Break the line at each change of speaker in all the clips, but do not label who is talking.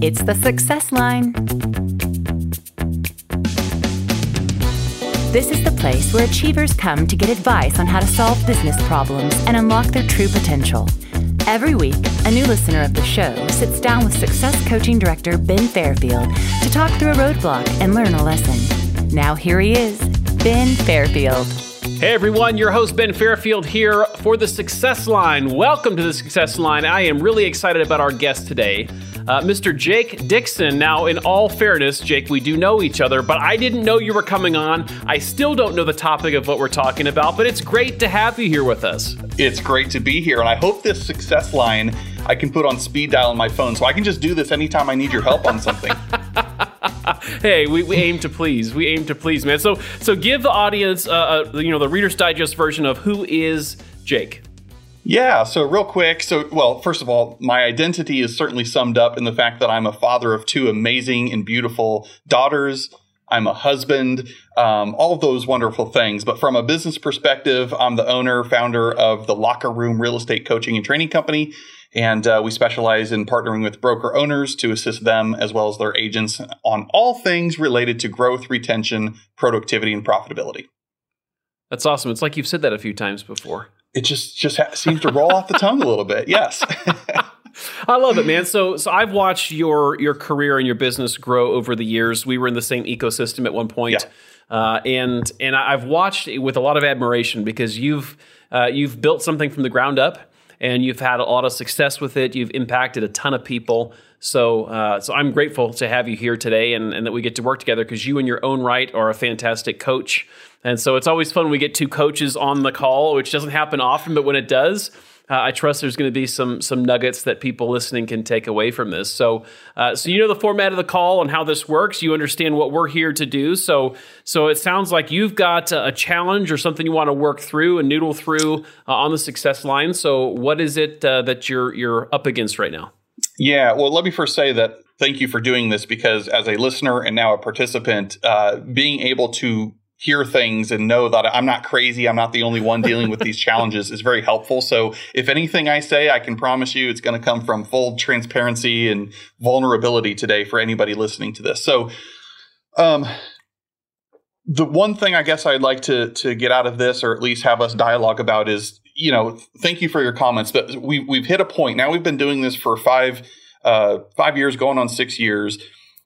It's the Success Line. This is the place where achievers come to get advice on how to solve business problems and unlock their true potential. Every week, a new listener of the show sits down with Success Coaching Director Ben Fairfield to talk through a roadblock and learn a lesson. Now, here he is, Ben Fairfield.
Hey everyone, your host Ben Fairfield here for the Success Line. Welcome to the Success Line. I am really excited about our guest today, uh, Mr. Jake Dixon. Now, in all fairness, Jake, we do know each other, but I didn't know you were coming on. I still don't know the topic of what we're talking about, but it's great to have you here with us.
It's great to be here, and I hope this Success Line I can put on speed dial on my phone so I can just do this anytime I need your help on something.
hey, we, we aim to please. We aim to please, man. So so give the audience, uh, uh, you know, the Reader's Digest version of who is Jake.
Yeah, so real quick. So, well, first of all, my identity is certainly summed up in the fact that I'm a father of two amazing and beautiful daughters. I'm a husband, um, all of those wonderful things. But from a business perspective, I'm the owner, founder of the Locker Room Real Estate Coaching and Training Company. And uh, we specialize in partnering with broker owners to assist them as well as their agents on all things related to growth, retention, productivity, and profitability.
That's awesome. It's like you've said that a few times before.
It just just ha- seems to roll off the tongue a little bit. Yes.
I love it, man. So, so I've watched your your career and your business grow over the years. We were in the same ecosystem at one point, yeah. uh, and and I've watched it with a lot of admiration because you've uh, you've built something from the ground up and you've had a lot of success with it. You've impacted a ton of people. So, uh, so I'm grateful to have you here today, and, and that we get to work together because you, in your own right, are a fantastic coach. And so it's always fun when we get two coaches on the call, which doesn't happen often, but when it does, uh, I trust there's going to be some some nuggets that people listening can take away from this. So, uh, so you know the format of the call and how this works. You understand what we're here to do. So, so it sounds like you've got a challenge or something you want to work through and noodle through uh, on the success line. So, what is it uh, that you're you're up against right now?
Yeah, well, let me first say that thank you for doing this because as a listener and now a participant, uh, being able to hear things and know that I'm not crazy. I'm not the only one dealing with these challenges is very helpful. So if anything I say, I can promise you it's going to come from full transparency and vulnerability today for anybody listening to this. So, um, the one thing I guess I'd like to to get out of this, or at least have us dialogue about, is you know, thank you for your comments, but we we've hit a point now. We've been doing this for five uh, five years, going on six years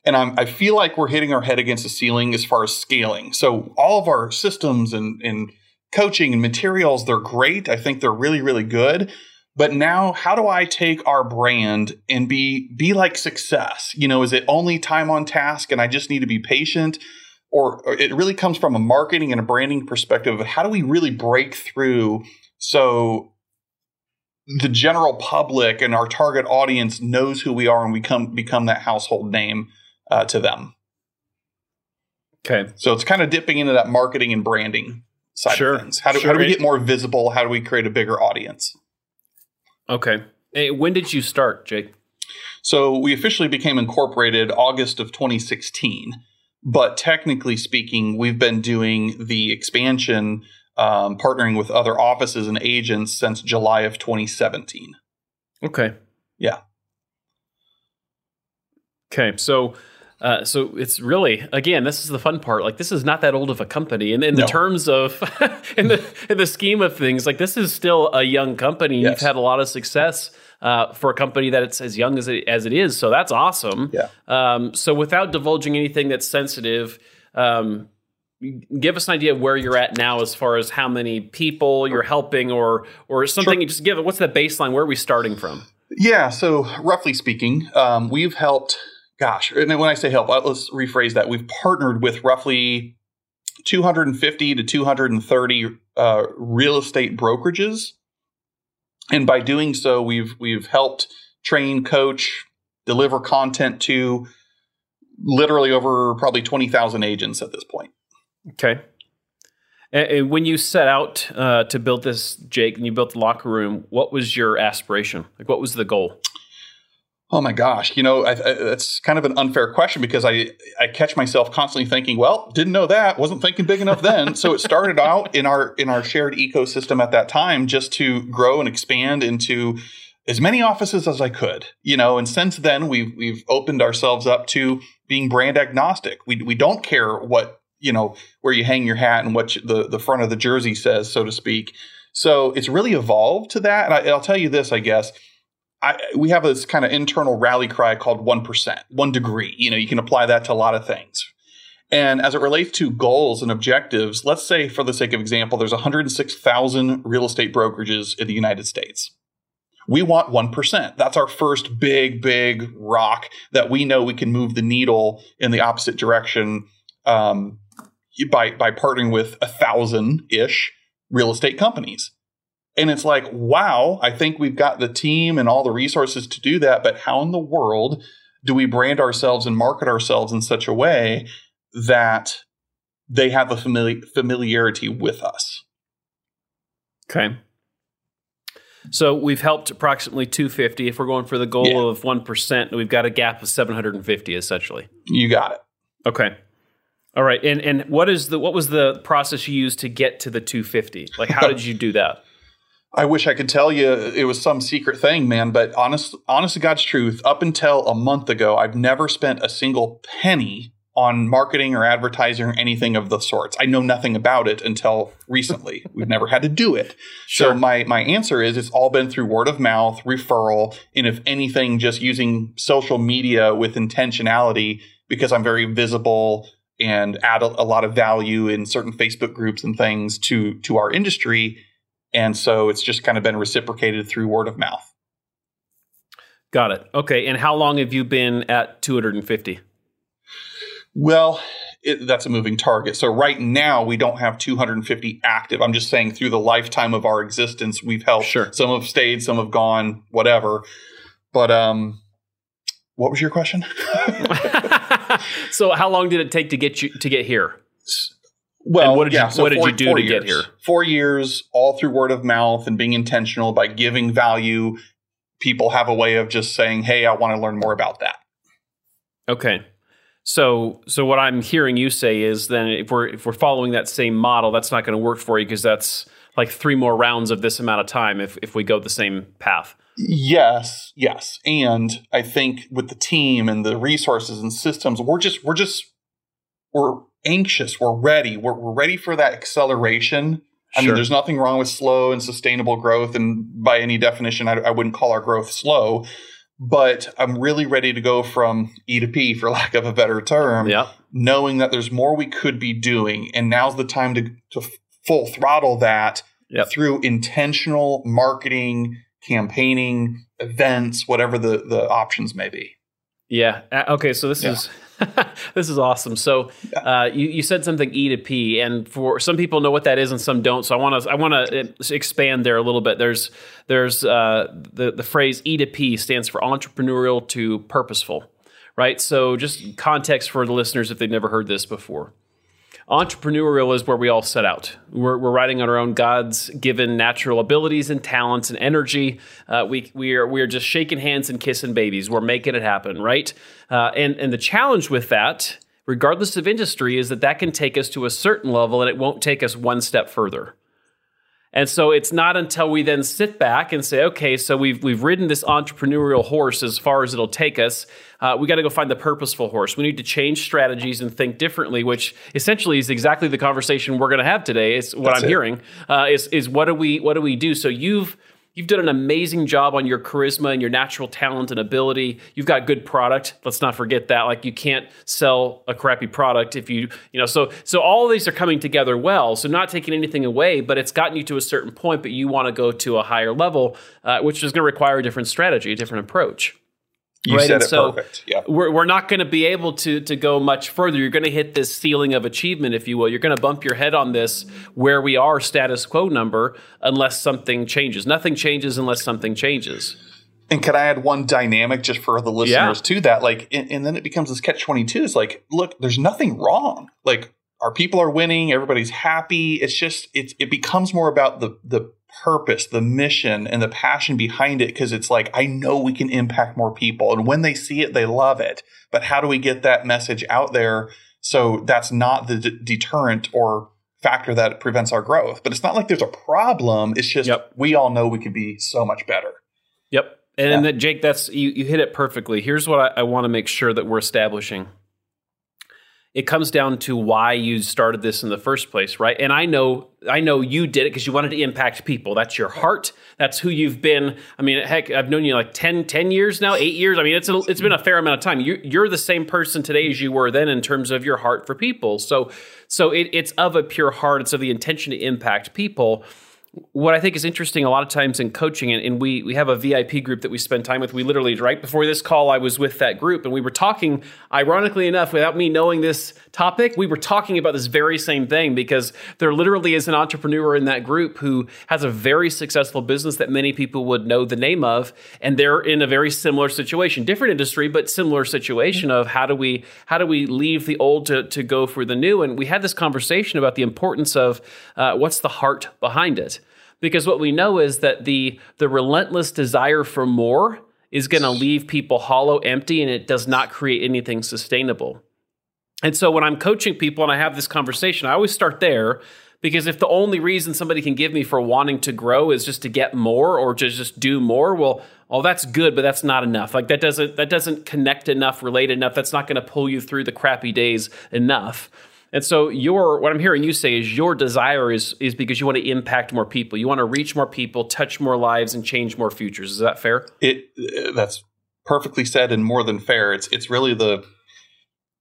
and I'm, i feel like we're hitting our head against the ceiling as far as scaling. So all of our systems and, and coaching and materials, they're great. I think they're really, really good. But now, how do I take our brand and be be like success? You know, is it only time on task and I just need to be patient? Or, or it really comes from a marketing and a branding perspective how do we really break through so the general public and our target audience knows who we are and we come become that household name uh, to them.
Okay.
So it's kind of dipping into that marketing and branding side sure. of things. How do, sure. how do we get more visible? How do we create a bigger audience?
Okay. Hey, when did you start, Jake?
So we officially became incorporated August of 2016. But technically speaking, we've been doing the expansion, um, partnering with other offices and agents since July of 2017.
Okay.
Yeah.
Okay. So uh, so it's really again, this is the fun part. Like this is not that old of a company, and in no. the terms of in the in the scheme of things, like this is still a young company. Yes. You've had a lot of success uh, for a company that it's as young as it as it is. So that's awesome.
Yeah.
Um, so without divulging anything that's sensitive. Um, give us an idea of where you're at now as far as how many people you're helping or or something sure. you just give it what's the baseline where are we starting from
yeah so roughly speaking um, we've helped gosh, and when I say help, uh, let's rephrase that. We've partnered with roughly 250 to 230 uh, real estate brokerages, and by doing so, we've we've helped train, coach, deliver content to literally over probably 20,000 agents at this point.
Okay. And when you set out uh, to build this, Jake, and you built the locker room, what was your aspiration? Like, what was the goal?
Oh my gosh, you know, I, I, that's kind of an unfair question because I I catch myself constantly thinking, well, didn't know that, wasn't thinking big enough then. so it started out in our in our shared ecosystem at that time just to grow and expand into as many offices as I could, you know, and since then we've we've opened ourselves up to being brand agnostic. We we don't care what, you know, where you hang your hat and what you, the the front of the jersey says, so to speak. So it's really evolved to that. And I, will tell you this, I guess. I, we have this kind of internal rally cry called 1%, one degree. You know, you can apply that to a lot of things. And as it relates to goals and objectives, let's say, for the sake of example, there's 106,000 real estate brokerages in the United States. We want 1%. That's our first big, big rock that we know we can move the needle in the opposite direction um, by, by partnering with a thousand ish real estate companies. And it's like, wow, I think we've got the team and all the resources to do that. But how in the world do we brand ourselves and market ourselves in such a way that they have a famili- familiarity with us?
Okay. So we've helped approximately 250. If we're going for the goal yeah. of 1%, we've got a gap of 750 essentially.
You got it.
Okay. All right. And and what is the what was the process you used to get to the 250? Like how did you do that?
I wish I could tell you it was some secret thing, man, but honest honest to God's truth, up until a month ago, I've never spent a single penny on marketing or advertising or anything of the sorts. I know nothing about it until recently. We've never had to do it. Sure. So my my answer is it's all been through word of mouth, referral, and if anything, just using social media with intentionality because I'm very visible and add a, a lot of value in certain Facebook groups and things to to our industry. And so it's just kind of been reciprocated through word of mouth.
Got it. Okay. And how long have you been at 250?
Well, it, that's a moving target. So right now we don't have 250 active. I'm just saying through the lifetime of our existence, we've helped.
Sure.
Some have stayed, some have gone, whatever. But um, what was your question?
so how long did it take to get you to get here?
Well,
and what did
yeah,
you
so
what
four,
did you do to
years.
get here?
Four years, all through word of mouth and being intentional by giving value. People have a way of just saying, "Hey, I want to learn more about that."
Okay. So, so what I'm hearing you say is then if we're if we're following that same model, that's not going to work for you because that's like three more rounds of this amount of time if if we go the same path.
Yes, yes, and I think with the team and the resources and systems, we're just we're just we're anxious. We're ready. We're we're ready for that acceleration. I sure. mean, there's nothing wrong with slow and sustainable growth, and by any definition, I, I wouldn't call our growth slow but I'm really ready to go from E to P, for lack of a better term.
Yeah.
Knowing that there's more we could be doing, and now's the time to, to full throttle that yep. through intentional marketing, campaigning, events, whatever the the options may be.
Yeah. Uh, okay. So this yeah. is this is awesome. So uh, you, you said something E to P, and for some people know what that is, and some don't. So I want to I want to uh, expand there a little bit. There's there's uh, the the phrase E to P stands for entrepreneurial to purposeful, right? So just context for the listeners if they've never heard this before entrepreneurial is where we all set out. We're, we're riding on our own God's given natural abilities and talents and energy. Uh, we, we, are, we are just shaking hands and kissing babies. We're making it happen, right? Uh, and, and the challenge with that, regardless of industry, is that that can take us to a certain level and it won't take us one step further. And so it's not until we then sit back and say, okay, so we've we've ridden this entrepreneurial horse as far as it'll take us. Uh, we got to go find the purposeful horse. We need to change strategies and think differently, which essentially is exactly the conversation we're going to have today. Is what That's I'm it. hearing. Uh, is is what do we what do we do? So you've You've done an amazing job on your charisma and your natural talent and ability. You've got good product. Let's not forget that. Like you can't sell a crappy product if you, you know, so so all these are coming together well. So not taking anything away, but it's gotten you to a certain point, but you want to go to a higher level, uh, which is going to require a different strategy, a different approach.
You right? said and it so perfect. Yeah.
We're, we're not going to be able to, to go much further. You're going to hit this ceiling of achievement, if you will. You're going to bump your head on this where we are status quo number unless something changes. Nothing changes unless something changes.
And can I add one dynamic just for the listeners yeah. to that? Like, and, and then it becomes this catch 22 is like, look, there's nothing wrong. Like, our people are winning, everybody's happy. It's just, it, it becomes more about the, the purpose, the mission, and the passion behind it because it's like, I know we can impact more people. And when they see it, they love it. But how do we get that message out there so that's not the d- deterrent or factor that prevents our growth? But it's not like there's a problem. It's just yep. we all know we could be so much better.
Yep. And yeah. that Jake, that's you, you hit it perfectly. Here's what I, I want to make sure that we're establishing it comes down to why you started this in the first place, right? And I know I know you did it because you wanted to impact people. That's your heart. That's who you've been. I mean, heck, I've known you like 10, 10 years now, eight years. I mean, it's a, it's been a fair amount of time. You're, you're the same person today as you were then in terms of your heart for people. So so it, it's of a pure heart. It's of the intention to impact people what I think is interesting a lot of times in coaching, and, and, we we have a VIP group that we spend time with. We literally right before this call, I was with that group, and we were talking. Ironically enough, without me knowing this topic, we were talking about this very same thing because there literally is an entrepreneur in that group who has a very successful business that many people would know the name of, and they're in a very similar situation, different industry, but similar situation of how do we how do we leave the old to to go for the new? And we had this conversation about the importance of uh, what's the heart behind it because what we know is that the the relentless desire for more is going to leave people hollow, empty, and it does not create anything sustainable. And so when I'm coaching people and I have this conversation, I always start there because if the only reason somebody can give me for wanting to grow is just to get more or to just do more, well, oh, that's good, but that's not enough. Like that doesn't that doesn't connect enough, relate enough. That's not going to pull you through the crappy days enough. And so your what I'm hearing you say is your desire is is because you want to impact more people. You want to reach more people, touch more lives and change more futures. Is that fair?
It that's perfectly said and more than fair. It's it's really the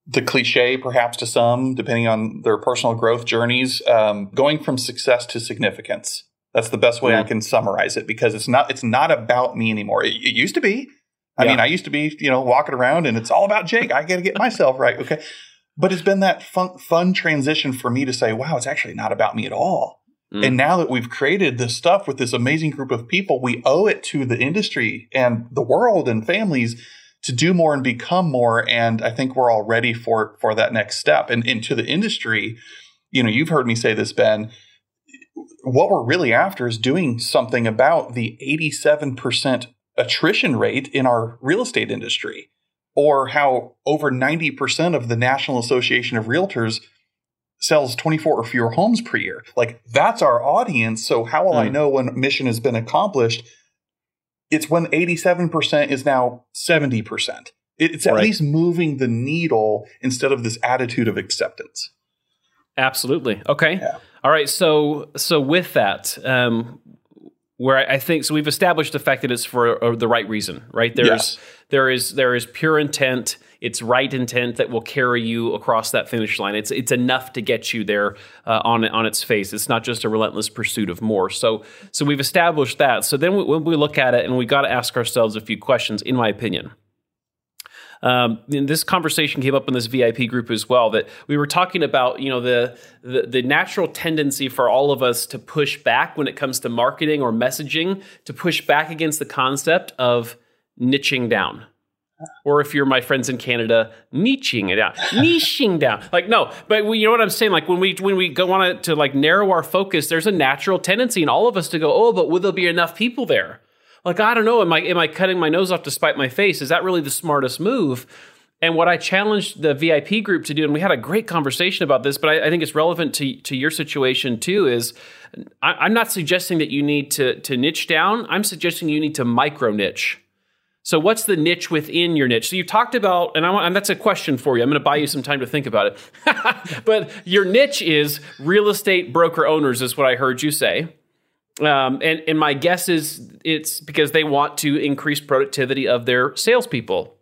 the cliche perhaps to some depending on their personal growth journeys um, going from success to significance that's the best way mm. i can summarize it because it's not it's not about me anymore it, it used to be i yeah. mean i used to be you know walking around and it's all about jake i gotta get myself right okay but it's been that fun, fun transition for me to say, wow, it's actually not about me at all. Mm. And now that we've created this stuff with this amazing group of people, we owe it to the industry and the world and families to do more and become more. And I think we're all ready for for that next step. And into the industry, you know, you've heard me say this, Ben. What we're really after is doing something about the 87% attrition rate in our real estate industry or how over 90% of the National Association of Realtors sells 24 or fewer homes per year. Like that's our audience. So how will mm. I hmm. know when mission has been accomplished? It's when 87% is now 70%. It's at right. least moving the needle instead of this attitude of acceptance.
Absolutely. Okay. Yeah. All right. So so with that, um, where I think so we've established the fact that it's for uh, the right reason, right? There's yes. There is there is pure intent, it's right intent that will carry you across that finish line. It's it's enough to get you there uh, on on its face. It's not just a relentless pursuit of more. So so we've established that. So then we, when we look at it and we got to ask ourselves a few questions, in my opinion. Um, this conversation came up in this VIP group as well. That we were talking about, you know, the, the, the natural tendency for all of us to push back when it comes to marketing or messaging, to push back against the concept of niching down. Or if you're my friends in Canada, niching it out, niching down. Like no, but we, you know what I'm saying. Like when we when we go want to like narrow our focus, there's a natural tendency in all of us to go, oh, but will there be enough people there? like I don't know, am I am I cutting my nose off to spite my face? Is that really the smartest move? And what I challenged the VIP group to do, and we had a great conversation about this, but I, I think it's relevant to, to your situation too, is I, am not suggesting that you need to, to niche down. I'm suggesting you need to micro niche. So, what's the niche within your niche? So, you talked about, and, I want, and that's a question for you. I'm going to buy you some time to think about it. but your niche is real estate broker owners, is what I heard you say. Um, and, and my guess is it's because they want to increase productivity of their salespeople.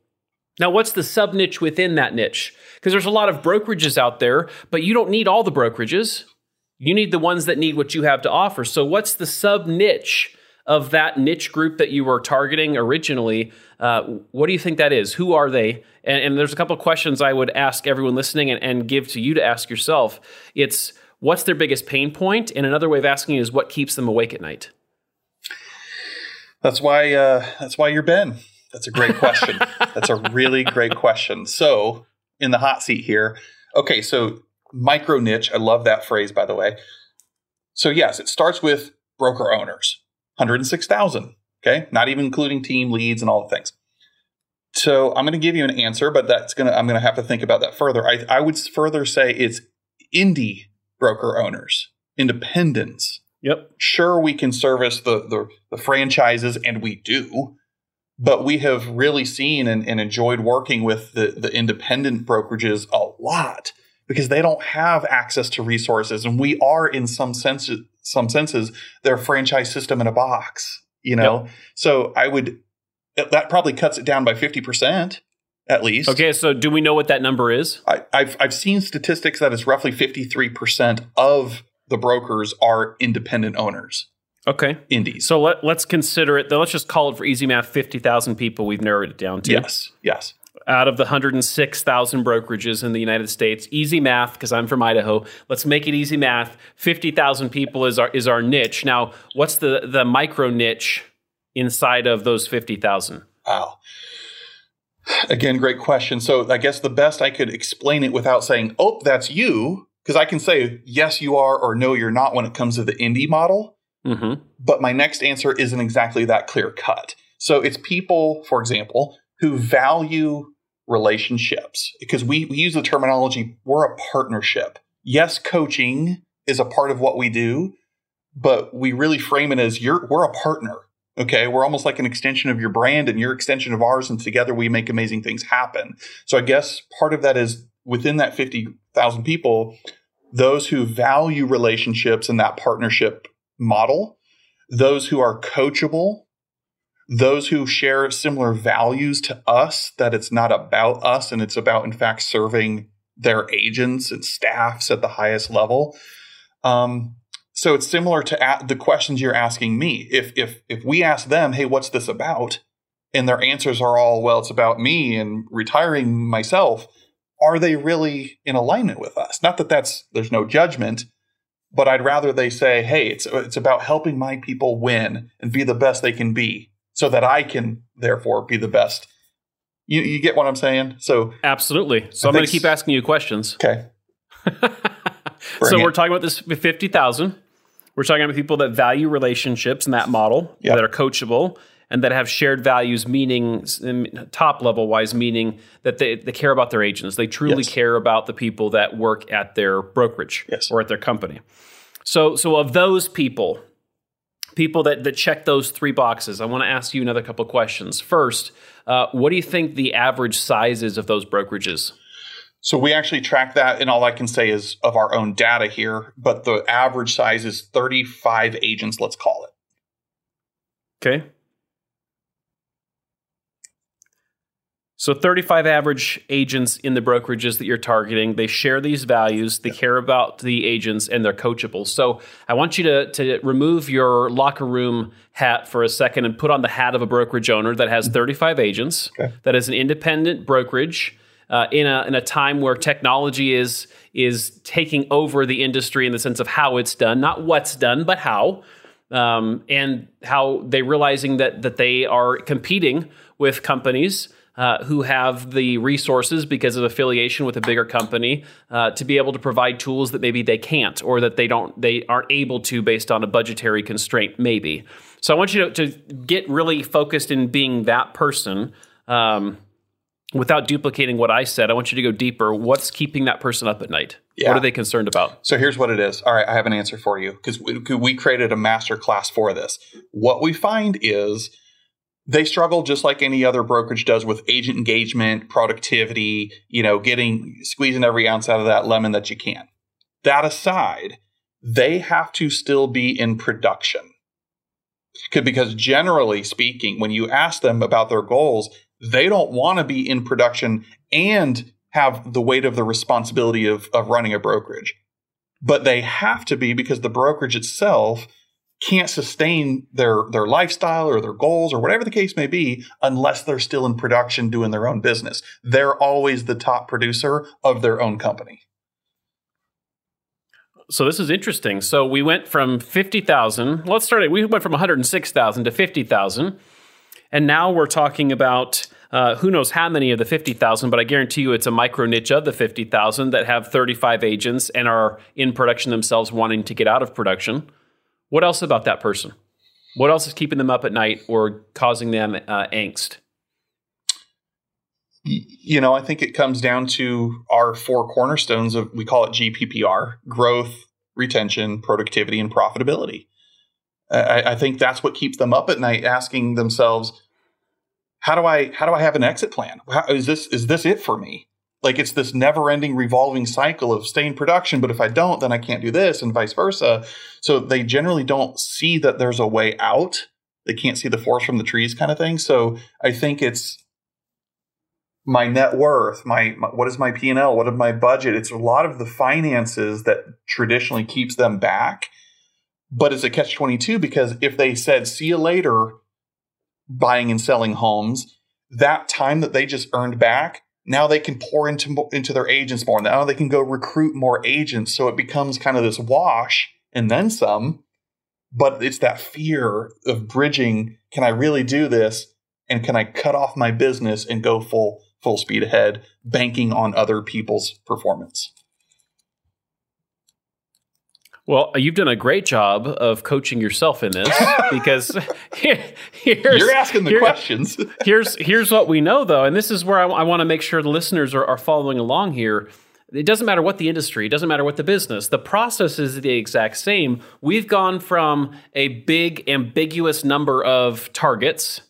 Now, what's the sub niche within that niche? Because there's a lot of brokerages out there, but you don't need all the brokerages. You need the ones that need what you have to offer. So, what's the sub niche of that niche group that you were targeting originally? Uh, what do you think that is? Who are they? And, and there's a couple of questions I would ask everyone listening and, and give to you to ask yourself. It's what's their biggest pain point? And another way of asking is what keeps them awake at night?
That's why uh, that's why you're Ben. That's a great question. that's a really great question. So in the hot seat here. Okay, so micro niche. I love that phrase, by the way. So yes, it starts with broker owners, 106,000. Okay, not even including team leads and all the things. So I'm going to give you an answer, but that's going to I'm going to have to think about that further. I, I would further say it's indie broker owners, independents,
Yep.
Sure, we can service the, the, the franchises, and we do, but we have really seen and, and enjoyed working with the, the independent brokerages a lot because they don't have access to resources, and we are in some senses some senses their franchise system in a box. You know, yep. so I would that probably cuts it down by fifty percent at least.
Okay, so do we know what that number is?
I, have I've seen statistics that it's roughly fifty three percent of the brokers are independent owners.
Okay.
Indies.
So let, let's consider it. Let's just call it for easy math 50,000 people. We've narrowed it down to.
Yes. Yes.
Out of the 106,000 brokerages in the United States, easy math, because I'm from Idaho. Let's make it easy math. 50,000 people is our, is our niche. Now, what's the, the micro niche inside of those 50,000?
Wow. Again, great question. So I guess the best I could explain it without saying, oh, that's you, because I can say yes, you are, or no, you're not when it comes to the indie model. Mm-hmm. But my next answer isn't exactly that clear cut. So it's people, for example, who value relationships because we, we use the terminology we're a partnership. Yes, coaching is a part of what we do, but we really frame it as you're we're a partner. Okay, we're almost like an extension of your brand and your extension of ours, and together we make amazing things happen. So I guess part of that is within that 50,000 people, those who value relationships and that partnership model, those who are coachable, those who share similar values to us, that it's not about us and it's about, in fact, serving their agents and staffs at the highest level. Um, so it's similar to a- the questions you're asking me. If if if we ask them, "Hey, what's this about?" and their answers are all, "Well, it's about me and retiring myself," are they really in alignment with us? Not that that's there's no judgment, but I'd rather they say, "Hey, it's it's about helping my people win and be the best they can be, so that I can therefore be the best." You you get what I'm saying? So
absolutely. So I am going to keep asking you questions.
Okay.
so it. we're talking about this fifty thousand. We're talking about people that value relationships in that model, yep. that are coachable, and that have shared values, meaning top level wise, meaning that they, they care about their agents. They truly yes. care about the people that work at their brokerage
yes.
or at their company. So, so of those people, people that, that check those three boxes, I want to ask you another couple questions. First, uh, what do you think the average size is of those brokerages?
So we actually track that, and all I can say is of our own data here, but the average size is 35 agents, let's call it.
Okay. So 35 average agents in the brokerages that you're targeting, they share these values, they care about the agents, and they're coachable. So I want you to, to remove your locker room hat for a second and put on the hat of a brokerage owner that has 35 agents, okay. that is an independent brokerage. Uh, in a in a time where technology is is taking over the industry in the sense of how it's done, not what's done, but how, um, and how they realizing that that they are competing with companies uh, who have the resources because of affiliation with a bigger company uh, to be able to provide tools that maybe they can't or that they don't they aren't able to based on a budgetary constraint maybe. So i want you to, to get really focused in being that person um, without duplicating what i said. I want you to go deeper. What's keeping that person up at night? Yeah. what are they concerned about?
So here's what it is. All right i have an answer for you because we, we created a master class for this. What we find is they struggle just like any other brokerage does with agent engagement, productivity, you know, getting squeezing every ounce out of that lemon that you can. That aside, they have to still be in production. Because generally speaking, when you ask them about their goals, they don't want to be in production and have the weight of the responsibility of, of running a brokerage. But they have to be because the brokerage itself can't sustain their their lifestyle or their goals or whatever the case may be unless they're still in production doing their own business. They're always the top producer of their own company.
So this is interesting. So we went from 50,000, let's start it. We went from 106,000 to 50,000. And now we're talking about uh, who knows how many of the 50,000, but I guarantee you it's a micro niche of the 50,000 that have 35 agents and are in production themselves wanting to get out of production. What else about that person? What else is keeping them up at night or causing them uh, angst?
You know, I think it comes down to our four cornerstones of we call it GPPR growth, retention, productivity, and profitability. I, I think that's what keeps them up at night, asking themselves, "How do I how do I have an exit plan? How, is this is this it for me?" Like it's this never-ending revolving cycle of stay in production, but if I don't, then I can't do this, and vice versa. So they generally don't see that there's a way out. They can't see the forest from the trees, kind of thing. So I think it's my net worth, my, my what is my P and L, what is my budget. It's a lot of the finances that traditionally keeps them back but it's a catch 22 because if they said, see you later, buying and selling homes, that time that they just earned back, now they can pour into, into their agents more. Now they can go recruit more agents. So it becomes kind of this wash and then some. But it's that fear of bridging can I really do this? And can I cut off my business and go full full speed ahead, banking on other people's performance?
Well, you've done a great job of coaching yourself in this because here,
you're asking the here, questions.
here's here's what we know though, and this is where I, I want to make sure the listeners are, are following along here. It doesn't matter what the industry, it doesn't matter what the business. The process is the exact same. We've gone from a big ambiguous number of targets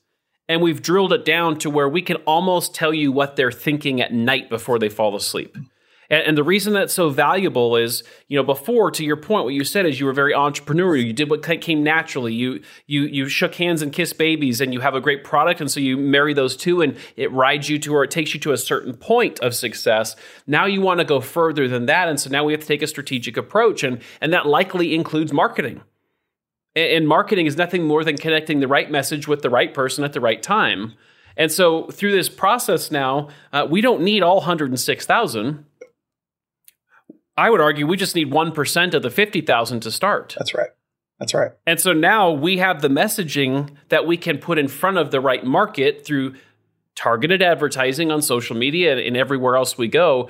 and we've drilled it down to where we can almost tell you what they're thinking at night before they fall asleep. And, and, the reason that's so valuable is, you know, before to your point, what you said is you were very entrepreneurial. You did what came naturally. You you you shook hands and kissed babies, and you have a great product, and so you marry those two, and it rides you to or it takes you to a certain point of success. Now you want to go further than that, and so now we have to take a strategic approach, and and that likely includes marketing. And marketing is nothing more than connecting the right message with the right person at the right time. And so through this process now, uh, we don't need all 106,000 I would argue we just need 1% of the 50,000 to start.
That's right. That's right.
And so now we have the messaging that we can put in front of the right market through targeted advertising on social media and everywhere else we go,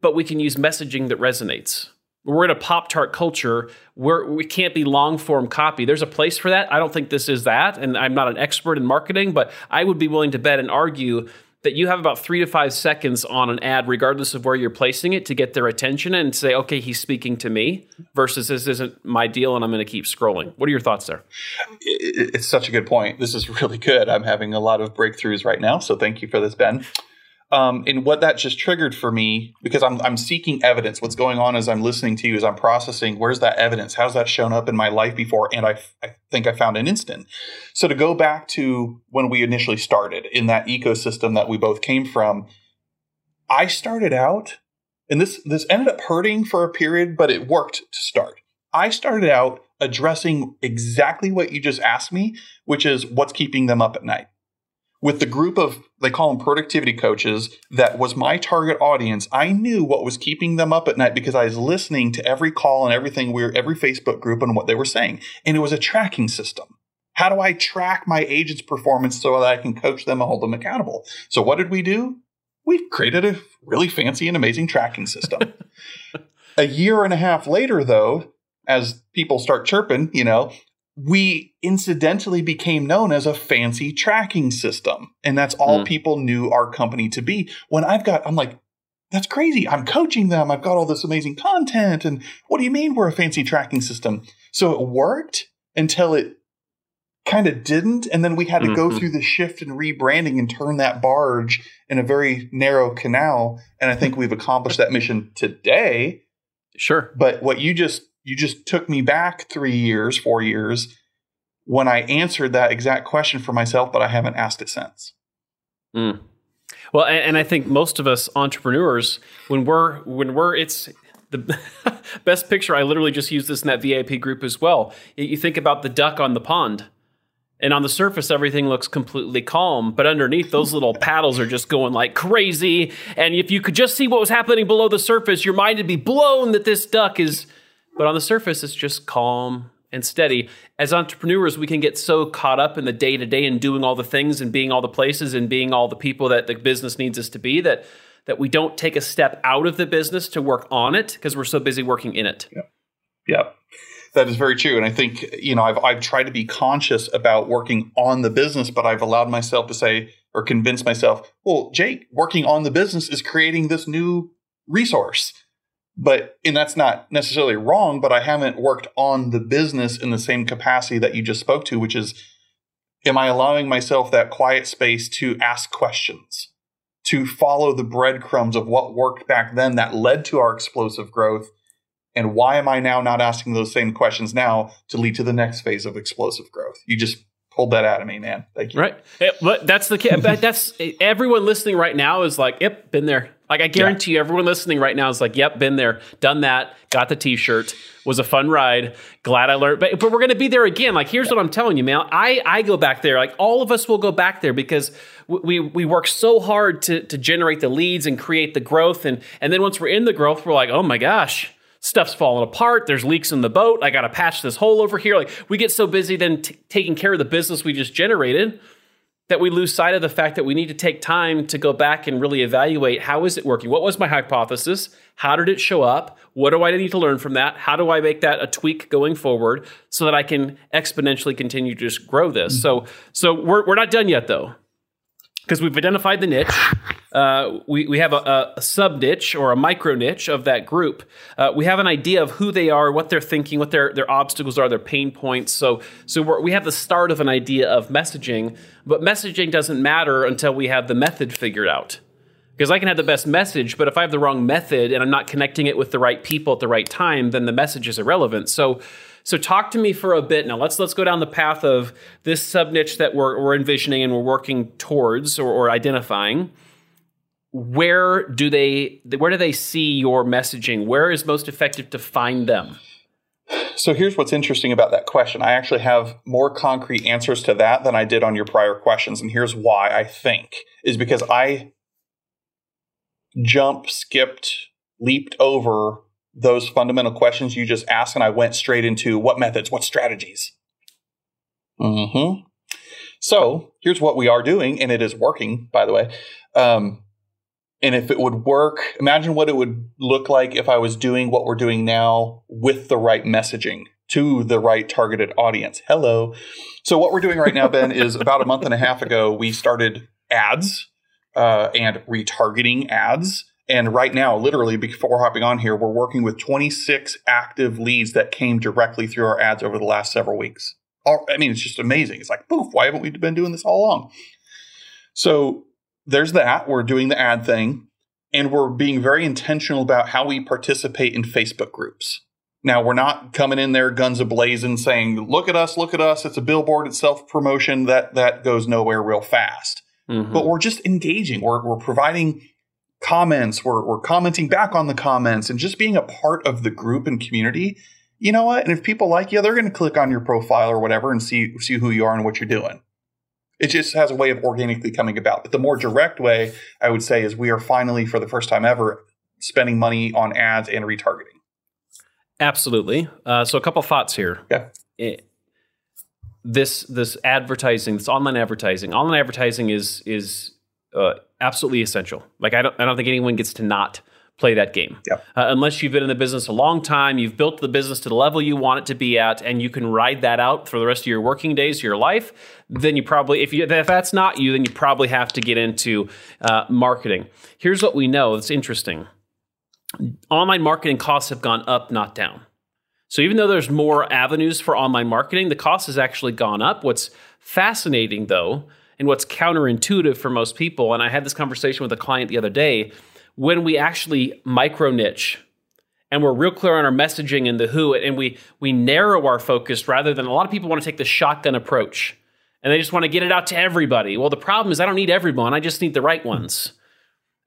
but we can use messaging that resonates. We're in a Pop Tart culture where we can't be long form copy. There's a place for that. I don't think this is that. And I'm not an expert in marketing, but I would be willing to bet and argue that you have about three to five seconds on an ad, regardless of where you're placing it, to get their attention and say, okay, he's speaking to me, versus this isn't my deal and I'm going to keep scrolling. What are your thoughts there?
It's such a good point. This is really good. I'm having a lot of breakthroughs right now. So thank you for this, Ben. Um, and what that just triggered for me, because I'm, I'm seeking evidence. What's going on as I'm listening to you, as I'm processing, where's that evidence? How's that shown up in my life before? And I, I think I found an instant. So to go back to when we initially started in that ecosystem that we both came from, I started out, and this this ended up hurting for a period, but it worked to start. I started out addressing exactly what you just asked me, which is what's keeping them up at night with the group of they call them productivity coaches that was my target audience. I knew what was keeping them up at night because i was listening to every call and everything we were every facebook group and what they were saying. And it was a tracking system. How do i track my agents performance so that i can coach them and hold them accountable? So what did we do? We created a really fancy and amazing tracking system. A year and a half later though as people start chirping you know we incidentally became known as a fancy tracking system. And that's all mm. people knew our company to be. When I've got, I'm like, that's crazy. I'm coaching them. I've got all this amazing content. And what do you mean we're a fancy tracking system? So it worked until it kind of didn't. And then we had to mm-hmm. go through the shift and rebranding and turn that barge in a very narrow canal. And I think we've accomplished that mission today.
Sure.
But what you just you just took me back three years, four years when I answered that exact question for myself, but I haven't asked it since.
Mm. Well, and, and, I think most of us entrepreneurs, when we're when we're it's the best picture. I literally just used this in that VIP group as well. You think about the duck on the pond. And on the surface, everything looks completely calm, but underneath, those little paddles are just going like crazy. And if you could just see what was happening below the surface, your mind would be blown that this duck is but on the surface, it's just calm and steady. As entrepreneurs, we can get so caught up in the day to day and doing all the things and being all the places and being all the people that the business needs us to be that that we don't take a step out of the business to work on it because we're so busy working in it.
Yep. That is very true. And I think, you know, I've, I've tried to be conscious about working on the business, but I've allowed myself to say or convince myself, well, Jake, working on the business is creating this new resource But, and that's not necessarily wrong, but I haven't worked on the business in the same capacity that you just spoke to, which is, am I allowing myself that quiet space to ask questions, to follow the breadcrumbs of what worked back then that led to our explosive growth? And why am I now not asking those same questions now to lead to the next phase of explosive growth? You just that out of me, man. Thank you.
Right. But that's the that's everyone listening right now is like, yep, been there. Like I guarantee yeah. you, everyone listening right now is like, "Yep, been there, done that, got the T-shirt, was a fun ride. Glad I learned." But, but we're going to be there again. Like, here's yeah. what I'm telling you, man. I I go back there. Like, all of us will go back there because we we work so hard to to generate the leads and create the growth, and and then once we're in the growth, we're like, "Oh my gosh." Stuff's falling apart. There's leaks in the boat. I got to patch this hole over here. Like we get so busy then t- taking care of the business we just generated that we lose sight of the fact that we need to take time to go back and really evaluate how is it working? What was my hypothesis? How did it show up? What do I need to learn from that? How do I make that a tweak going forward so that I can exponentially continue to just grow this? Mm-hmm. So so we're we're not done yet though because we've identified the niche. Uh, we, we have a, a, sub niche or a micro niche of that group. Uh, we have an idea of who they are, what they're thinking, what their, their obstacles are, their pain points. So, so we have the start of an idea of messaging, but messaging doesn't matter until we have the method figured out. Because I can have the best message, but if I have the wrong method and I'm not connecting it with the right people at the right time, then the message is irrelevant. So, so talk to me for a bit now. Let's let's go down the path of this sub niche that we're, we're envisioning and we're working towards or, or identifying. Where do they where do they see your messaging? Where is most effective to find them?
So here's what's interesting about that question. I actually have more concrete answers to that than I did on your prior questions. And here's why I think is because I jump, skipped, leaped over those fundamental questions you just asked, and I went straight into what methods, what strategies. Mm-hmm. So here's what we are doing, and it is working, by the way. Um, and if it would work, imagine what it would look like if I was doing what we're doing now with the right messaging to the right targeted audience. Hello. So what we're doing right now, Ben, is about a month and a half ago, we started ads uh, and retargeting ads and right now, literally before hopping on here, we're working with 26 active leads that came directly through our ads over the last several weeks. I mean, it's just amazing. It's like, poof, why haven't we been doing this all along? So there's that. We're doing the ad thing, and we're being very intentional about how we participate in Facebook groups. Now, we're not coming in there guns ablazing saying, look at us, look at us. It's a billboard, it's self promotion. That, that goes nowhere real fast. Mm-hmm. But we're just engaging. We're, we're providing comments, we're, we're commenting back on the comments and just being a part of the group and community. You know what? And if people like you, they're going to click on your profile or whatever and see see who you are and what you're doing. It just has a way of organically coming about. But the more direct way, I would say, is we are finally, for the first time ever, spending money on ads and retargeting.
Absolutely. Uh, so, a couple thoughts here.
Yeah.
It, this this advertising, this online advertising, online advertising is is uh, absolutely essential. Like I don't, I don't think anyone gets to not play that game.
Yep.
Uh, unless you've been in the business a long time, you've built the business to the level you want it to be at, and you can ride that out for the rest of your working days, your life. Then you probably, if you if that's not you, then you probably have to get into uh, marketing. Here's what we know. It's interesting. Online marketing costs have gone up, not down. So even though there's more avenues for online marketing, the cost has actually gone up. What's fascinating though and what's counterintuitive for most people. And I had this conversation with a client the other day when we actually micro niche and we're real clear on our messaging and the who, and we we narrow our focus rather than a lot of people want to take the shotgun approach and they just want to get it out to everybody. Well, the problem is I don't need everyone, I just need the right ones.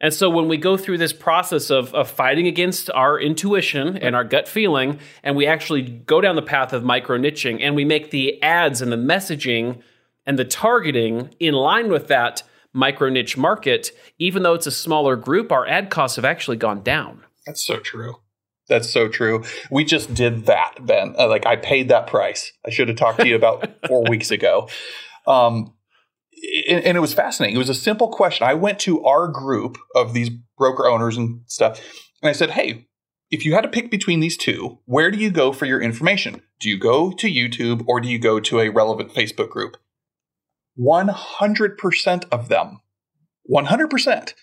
And so when we go through this process of, of fighting against our intuition and our gut feeling, and we actually go down the path of micro niching and we make the ads and the messaging and the targeting in line with that micro niche market, even though it's a smaller group, our ad costs have actually gone down.
That's so true. That's so true. We just did that, Ben. Uh, like I paid that price. I should have talked to you about four weeks ago. Um, and, and, it was fascinating. It was a simple question. I went to our group of these broker owners and stuff, and I said, "Hey, if you had to pick between these two, where do you go for your information? Do you go to YouTube or do you go to a relevant Facebook group?" 100% of them, 100%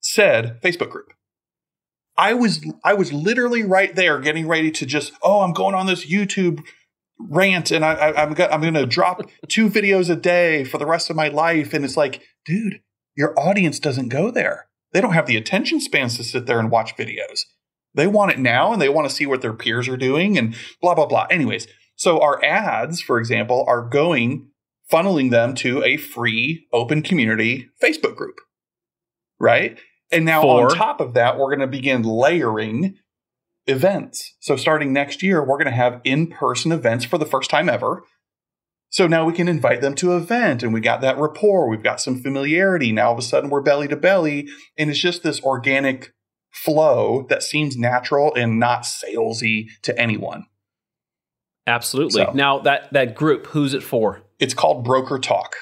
said Facebook group. I was I was literally right there getting ready to just oh I'm going on this YouTube rant and I, I I'm gonna, I'm going to drop two videos a day for the rest of my life. And it's like dude your audience doesn't go there. They don't have the attention spans to sit there and watch videos. They want it now and they want to see what their peers are doing and blah blah blah. Anyways so our ads for example are going funneling them to a free open community Facebook group right and now
For-
on top of that, we're going to begin layering events. So starting next year, we're going to have in-person events for the first time ever. So now we can invite them to an event and we got that rapport. We've got some familiarity. Now all of a sudden we're belly to belly. And it's just this organic flow that seems natural and not salesy to anyone.
Absolutely.
So-
Now that that group, who's it for?
It's called Broker Talk.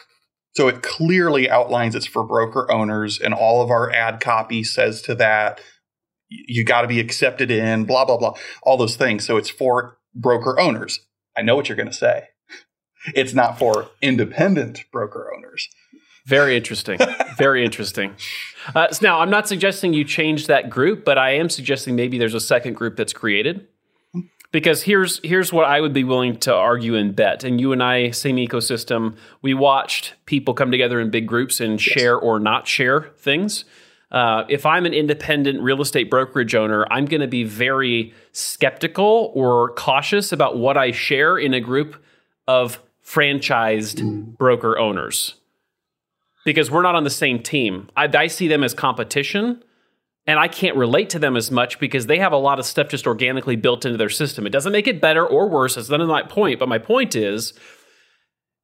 So it clearly outlines it's for broker owners, and all of our ad copy says to that, you got to be accepted in, blah, blah, blah, all those things. So it's for broker owners. I know what you're going to say. It's not for independent broker owners.
Very interesting. Very interesting. Uh, now, I'm not suggesting you change that group, but I am suggesting maybe there's a second group that's created. Because here's here's what I would be willing to argue and bet. And you and I, same ecosystem, we watched people come together in big groups and share or not share things. Uh, if I'm an independent real estate brokerage owner, I'm going to be very skeptical or cautious about what I share in a group of franchised broker owners because we're not on the same team. I, I see them as competition, and I can't relate to them as much because they have a lot of stuff just organically built into their system. It doesn't make it better or worse. That's none of my point. But my point is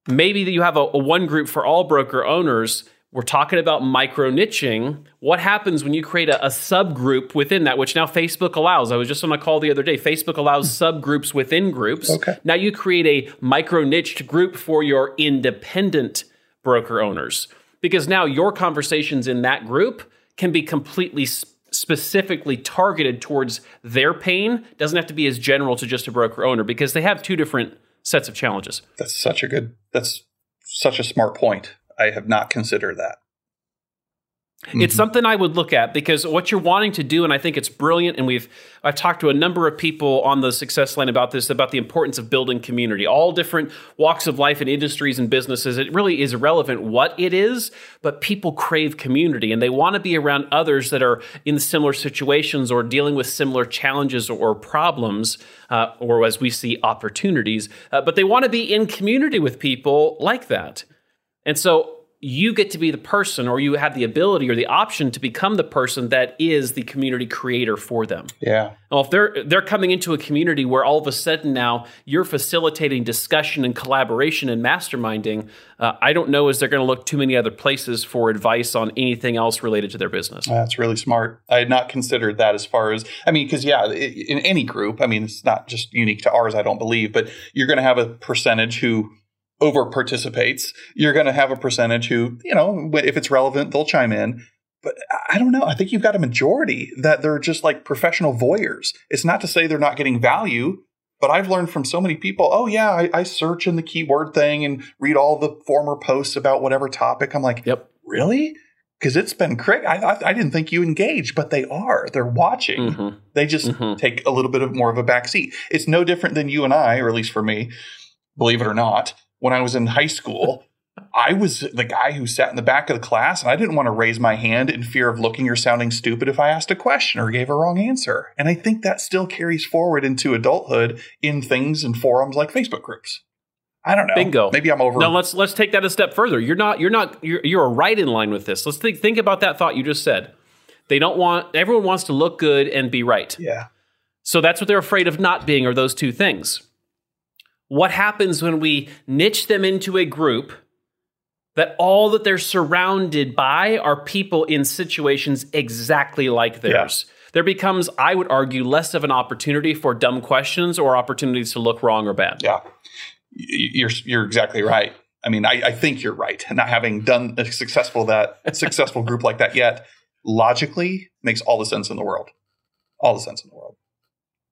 maybe that you have a, a one group for all broker owners. We're talking about micro niching. What happens when you create a, a subgroup within that, which now Facebook allows? I was just on a call the other day. Facebook allows hmm. subgroups within groups.
Okay.
Now you create a micro niched group for your independent broker owners because now your conversations in that group can be completely specifically targeted towards their pain. Doesn't have to be as general to just a broker owner because they have two different sets of challenges.
That's such a good, that's such a smart point. I have not considered that.
It's something I would look at because what you're wanting to do, and I think it's brilliant. And we've I've talked to a number of people on the success line about this, about the importance of building community. All different walks of life and industries and businesses. It really is relevant what it is, but people crave community and they want to be around others that are in similar situations or dealing with similar challenges or, or problems, uh, or as we see opportunities. Uh, but they want to be in community with people like that. And so you get to be the person, or you have the ability or the option to become the person that is the community creator for them.
Yeah.
Well, if they're they're coming into a community where all of a sudden now you're facilitating discussion and collaboration and masterminding, uh, I don't know is they're going to look too many other places for advice on anything else related to their business.
That's really smart. I had not considered that as far as, I mean, because yeah, in any group, I mean, it's not just unique to ours, I don't believe, but you're going to have a percentage who over participates. You're going to have a percentage who, you know, if it's relevant, they'll chime in. But I don't know. I think you've got a majority that they're just like professional voyeurs. It's not to say they're not getting value, but I've learned from so many people. Oh yeah, I, I search in the keyword thing and read all the former posts about whatever topic. I'm like,
Yep.
really? Because it's been crazy. I, I, I didn't think you engaged, but they are. They're watching.
Mhm.
They just
Mhm.
take a little bit of more of a back seat. It's no different than you and I, or at least for me, believe it or not. When I was in high school, I was the guy who sat in the back of the class, and I didn't want to raise my hand in fear of looking or sounding stupid if I asked a question or gave a wrong answer. And I think that still carries forward into adulthood in things and forums like Facebook groups. I don't know.
Bingo.
Maybe I'm over.
Now let's let's take that a step further. You're not you're not you're, you're right in line with this. Let's think think about that thought you just said. They don't want everyone wants to look good and be right.
yeah.
So that's what they're afraid of not being, are those two things. What happens when we niche them into a group that all that they're surrounded by are people in situations exactly like theirs? There becomes, I would argue, less of an opportunity for dumb questions or opportunities to look wrong or bad.
Yeah, you're you're exactly right. I mean, I, I think you're right. Not having done a successful that successful group like that yet, logically makes all the sense in the world. All the sense in the world.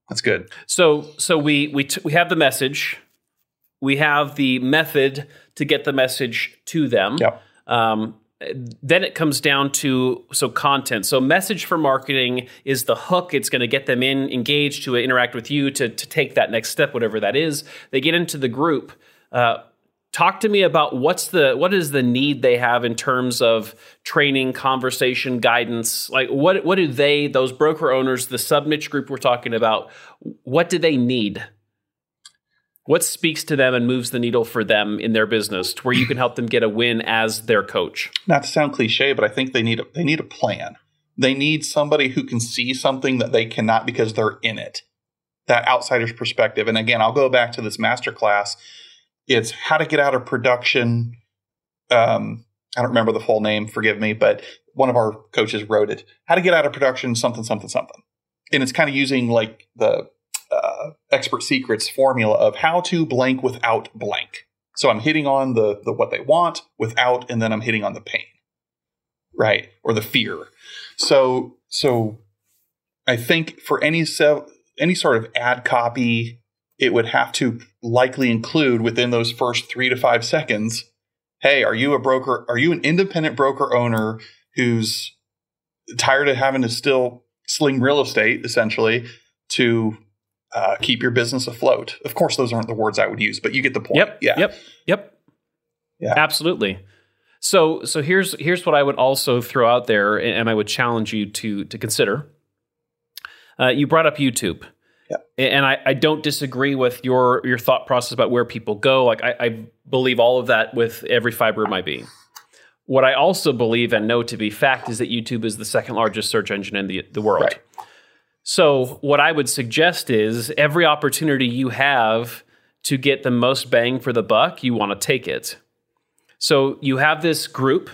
That's good.
So, so we we t- we have the message, we have the method to get the message to them.
Yep.
Um, then it comes down to so content. So message for marketing is the hook. It's going to get them in engaged to interact with you to to take that next step, whatever that is. They get into the group. Uh, talk to me about what's the what is the need they have in terms of training conversation guidance like what what do they those broker owners the sub niche group we're talking about what do they need what speaks to them and moves the needle for them in their business to where you can help them get a win as their coach
not to sound cliche but i think they need a, they need a plan they need somebody who can see something that they cannot because they're in it that outsider's perspective and again i'll go back to this master class it's how to get out of production. Um, I don't remember the full name, forgive me, but one of our coaches wrote it. How to get out of production, something, something, something. And it's kind of using like the uh, expert secrets formula of how to blank without blank. So I'm hitting on the, the what they want without, and then I'm hitting on the pain, right, or the fear. So so I think for any se- any sort of ad copy it would have to likely include within those first three to five seconds hey are you a broker are you an independent broker owner who's tired of having to still sling real estate essentially to uh, keep your business afloat. Of course those aren't the words i would use but you get the point.
Yep yeah. yep yep. Yeah. Absolutely. So so here's here's what i would also throw out there and i would challenge you to to consider. Uh, you brought up youtube. And I, I, don't disagree with your your thought process about where people go. Like I, I, believe all of that with every fiber of my being. What I also believe and know to be fact is that YouTube is the second largest search engine in the, the world. Right. So what I would suggest is every opportunity you have to get the most bang for the buck, you want to take it. So you have this group.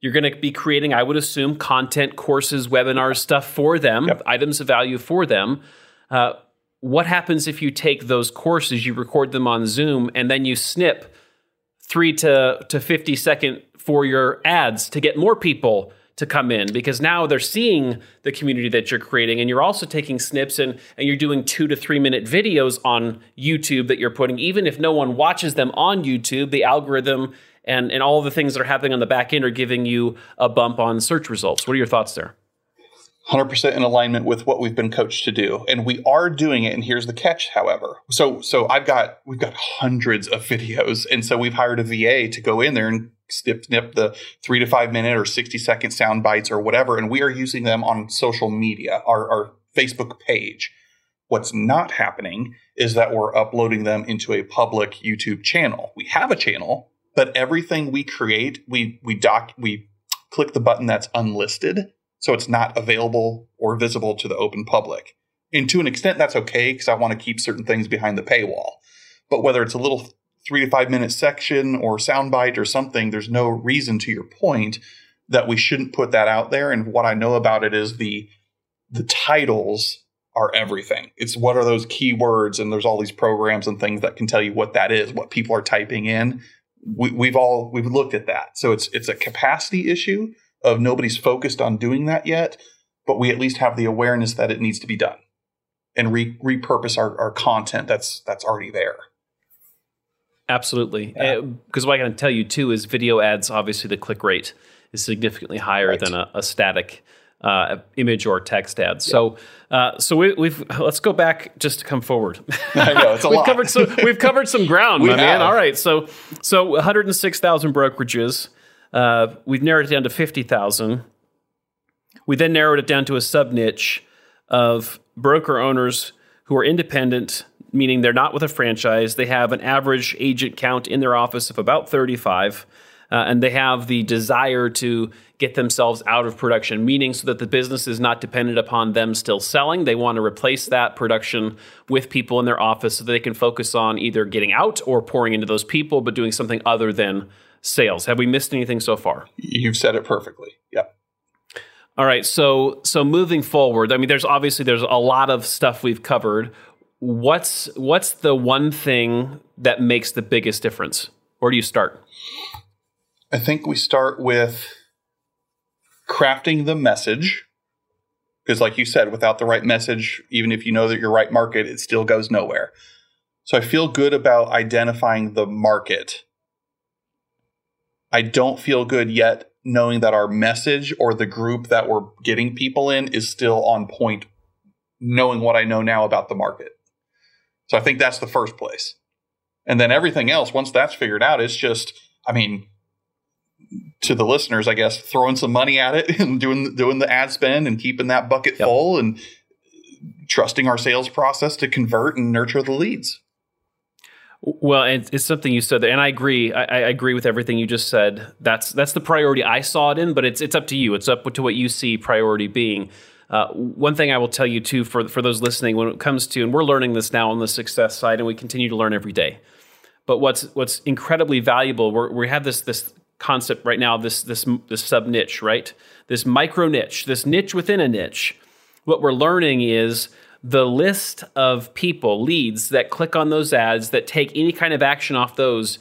You're going to be creating, I would assume, content, courses, webinars, stuff for them, yep. items of value for them uh, what happens if you take those courses, you record them on Zoom, and then you snip three to, to 50 second for your ads to get more people to come in because now they're seeing the community that you're creating and you're also taking snips and, and you're doing two to three minute videos on YouTube that you're putting. Even if no one watches them on YouTube, the algorithm and, and all the things that are happening on the back end are giving you a bump on search results. What are your thoughts there?
100% in alignment with what we've been coached to do and we are doing it and here's the catch however so so i've got we've got hundreds of videos and so we've hired a va to go in there and snip snip the three to five minute or 60 second sound bites or whatever and we are using them on social media our, our facebook page what's not happening is that we're uploading them into a public youtube channel we have a channel but everything we create we we doc we click the button that's unlisted so it's not available or visible to the open public. And to an extent, that's okay because I want to keep certain things behind the paywall. But whether it's a little three to five minute section or soundbite or something, there's no reason to your point that we shouldn't put that out there. And what I know about it is the the titles are everything. It's what are those keywords, and there's all these programs and things that can tell you what that is, what people are typing in. We, we've all we've looked at that, so it's it's a capacity issue of nobody's focused on doing that yet, but we at least have the awareness that it needs to be done and re- repurpose our, our content that's that's already there.
Absolutely, because yeah. uh, what I can tell you too is video ads. Obviously, the click rate is significantly higher right. than a, a static uh, image or text ad. So, uh, so we, have let's go back just to come forward.
I know it's a
we've
lot.
Covered so, we've covered some ground, my have. man. All right, so so 106,000 brokerages. Uh, we've narrowed it down to 50,000. We then narrowed it down to a sub niche of broker owners who are independent, meaning they're not with a franchise. They have an average agent count in their office of about 35. Uh, and they have the desire to get themselves out of production, meaning so that the business is not dependent upon them still selling. They want to replace that production with people in their office so that they can focus on either getting out or pouring into those people, but doing something other than sales. Have we missed anything so far?
You've said it perfectly. Yep.
All right. So so moving forward, I mean, there's obviously there's a lot of stuff we've covered. What's what's the one thing that makes the biggest difference? Where do you start?
I think we start with crafting the message. Because, like you said, without the right message, even if you know that your right market, it still goes nowhere. So I feel good about identifying the market I don't feel good yet knowing that our message or the group that we're getting people in is still on point, knowing what I know now about the market. So I think that's the first place. And then everything else, once that's figured out, it's just, I mean, to the listeners, I guess, throwing some money at it and doing doing the ad spend and keeping that bucket yep. full and trusting our sales process to convert and nurture the leads.
Well, it's, it's something you said there, and I agree. I, I, agree with everything you just said. That's that's the priority I saw it in, but it's it's up to you. It's up to what you see priority being. Uh, one thing I will tell you too, for for those listening, when it comes to, and we're learning this now on the success side, and we continue to learn every day. But what's what's incredibly valuable, we we have this this concept right now, this this this sub niche, right? This micro niche, this niche within a niche. What we're learning is the list of people, leads that click on those ads, that take any kind of action off those,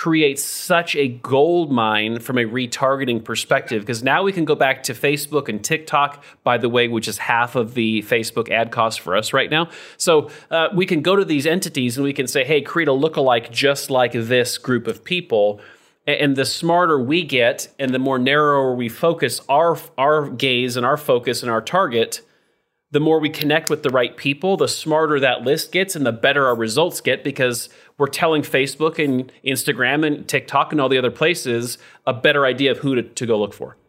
creates such a gold mine from a retargeting perspective because now we can go back to Facebook and TikTok, by the way, which is half of the Facebook ad cost for us right now. So uh, we can go to these entities and we can say, hey, create a lookalike just like this group of people. And the smarter we get and the more narrower we focus our, our gaze and our focus and our target, the more we connect with the right people, the smarter that list gets and the better our results get because we're telling Facebook and Instagram and TikTok and all the other places a better idea of who to, to go look for.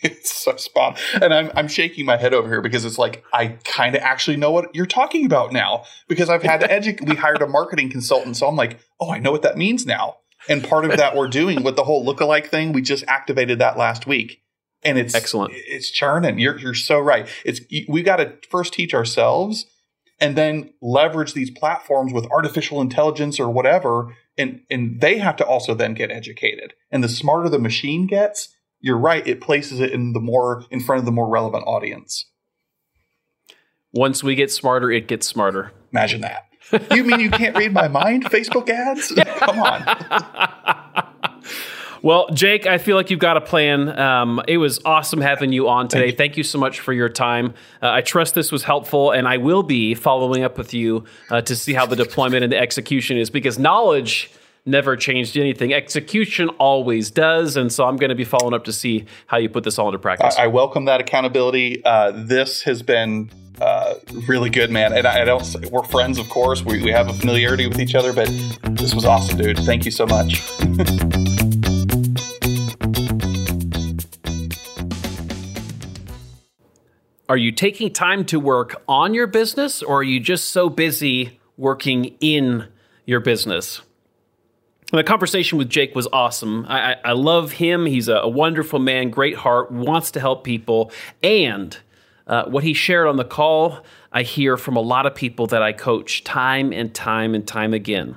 It's so spot. And I'm, I'm shaking my head over here because it's like, I kind of actually know what you're talking about now because I've had to educate. we hired a marketing consultant. So I'm like, oh, I know what that means now. And part of that we're doing with the whole lookalike thing, we just activated that last week and it's
excellent.
It's churning. You're you're so right. It's we got to first teach ourselves, and then leverage these platforms with artificial intelligence or whatever, and and they have to also then get educated. And the smarter the machine gets, you're right. It places it in the more in front of the more relevant audience.
Once we get smarter, it gets smarter.
Imagine that. You mean you can't read my mind? Facebook ads? Come on.
Well, Jake, I feel like you've got a plan. Um, it was awesome having you on today. Thank you, Thank you so much for your time. Uh, I trust this was helpful, and I will be following up with you uh, to see how the deployment and the execution is because knowledge never changed anything. Execution always does. And so I'm going to be following up to see how you put this all into practice.
I, I welcome that accountability. Uh, this has been uh, really good, man. And I, I, don't, we're friends, of course. We, we have a familiarity with each other, but this was awesome, dude. Thank you so much.
Are you taking time to work on your business or are you just so busy working in your business? the conversation with Jake was awesome. I, I love him. He's a, a, wonderful man, great heart, wants to help people. And uh, what he shared on the call, I hear from a lot of people that I coach time and time and time again.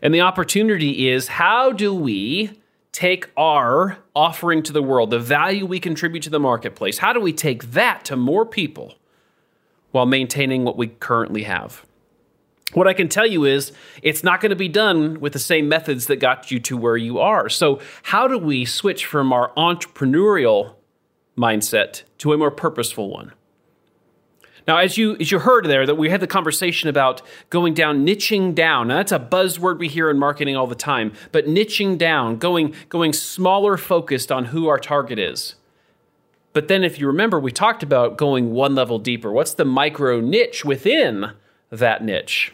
And the opportunity is how do we take our offering to the world, the value we contribute to the marketplace, how do we take that to more people while maintaining what we currently have? What I can tell you is it's not going to be done with the same methods that got you to where you are. So, how do we switch from our entrepreneurial mindset to a more purposeful one? Now, as you as you heard there, that we had the conversation about going down, niching down. Now, that's a buzzword we hear in marketing all the time. But niching down, going going smaller, focused on who our target is. But then, if you remember, we talked about going one level deeper. What's the micro niche within that niche?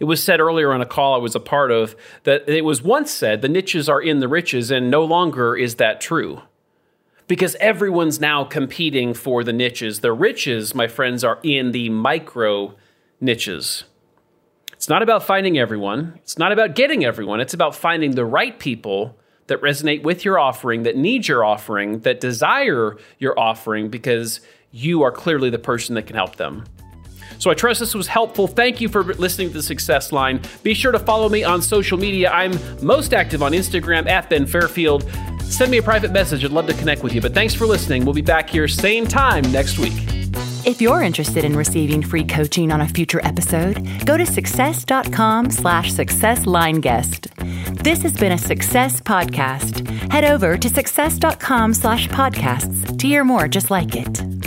It was said earlier on a call I was a part of that it was once said the niches are in the riches, and no longer is that true because everyone's now competing for the niches. The riches, my friends, are in the micro niches. It's not about finding everyone, it's not about getting everyone, it's about finding the right people that resonate with your offering, that need your offering, that desire your offering because you are clearly the person that can help them. So I trust this was helpful. Thank you for listening to the Success Line. Be sure to follow me on social media. I'm most active on Instagram at Ben Fairfield send me a private message. I'd love to connect with you. But thanks for listening. We'll be back here same time next week.
If you're interested in receiving free coaching on a future episode, go to success.com slash success line guest. This has been a success podcast. Head over to success.com slash podcasts to hear more just like it.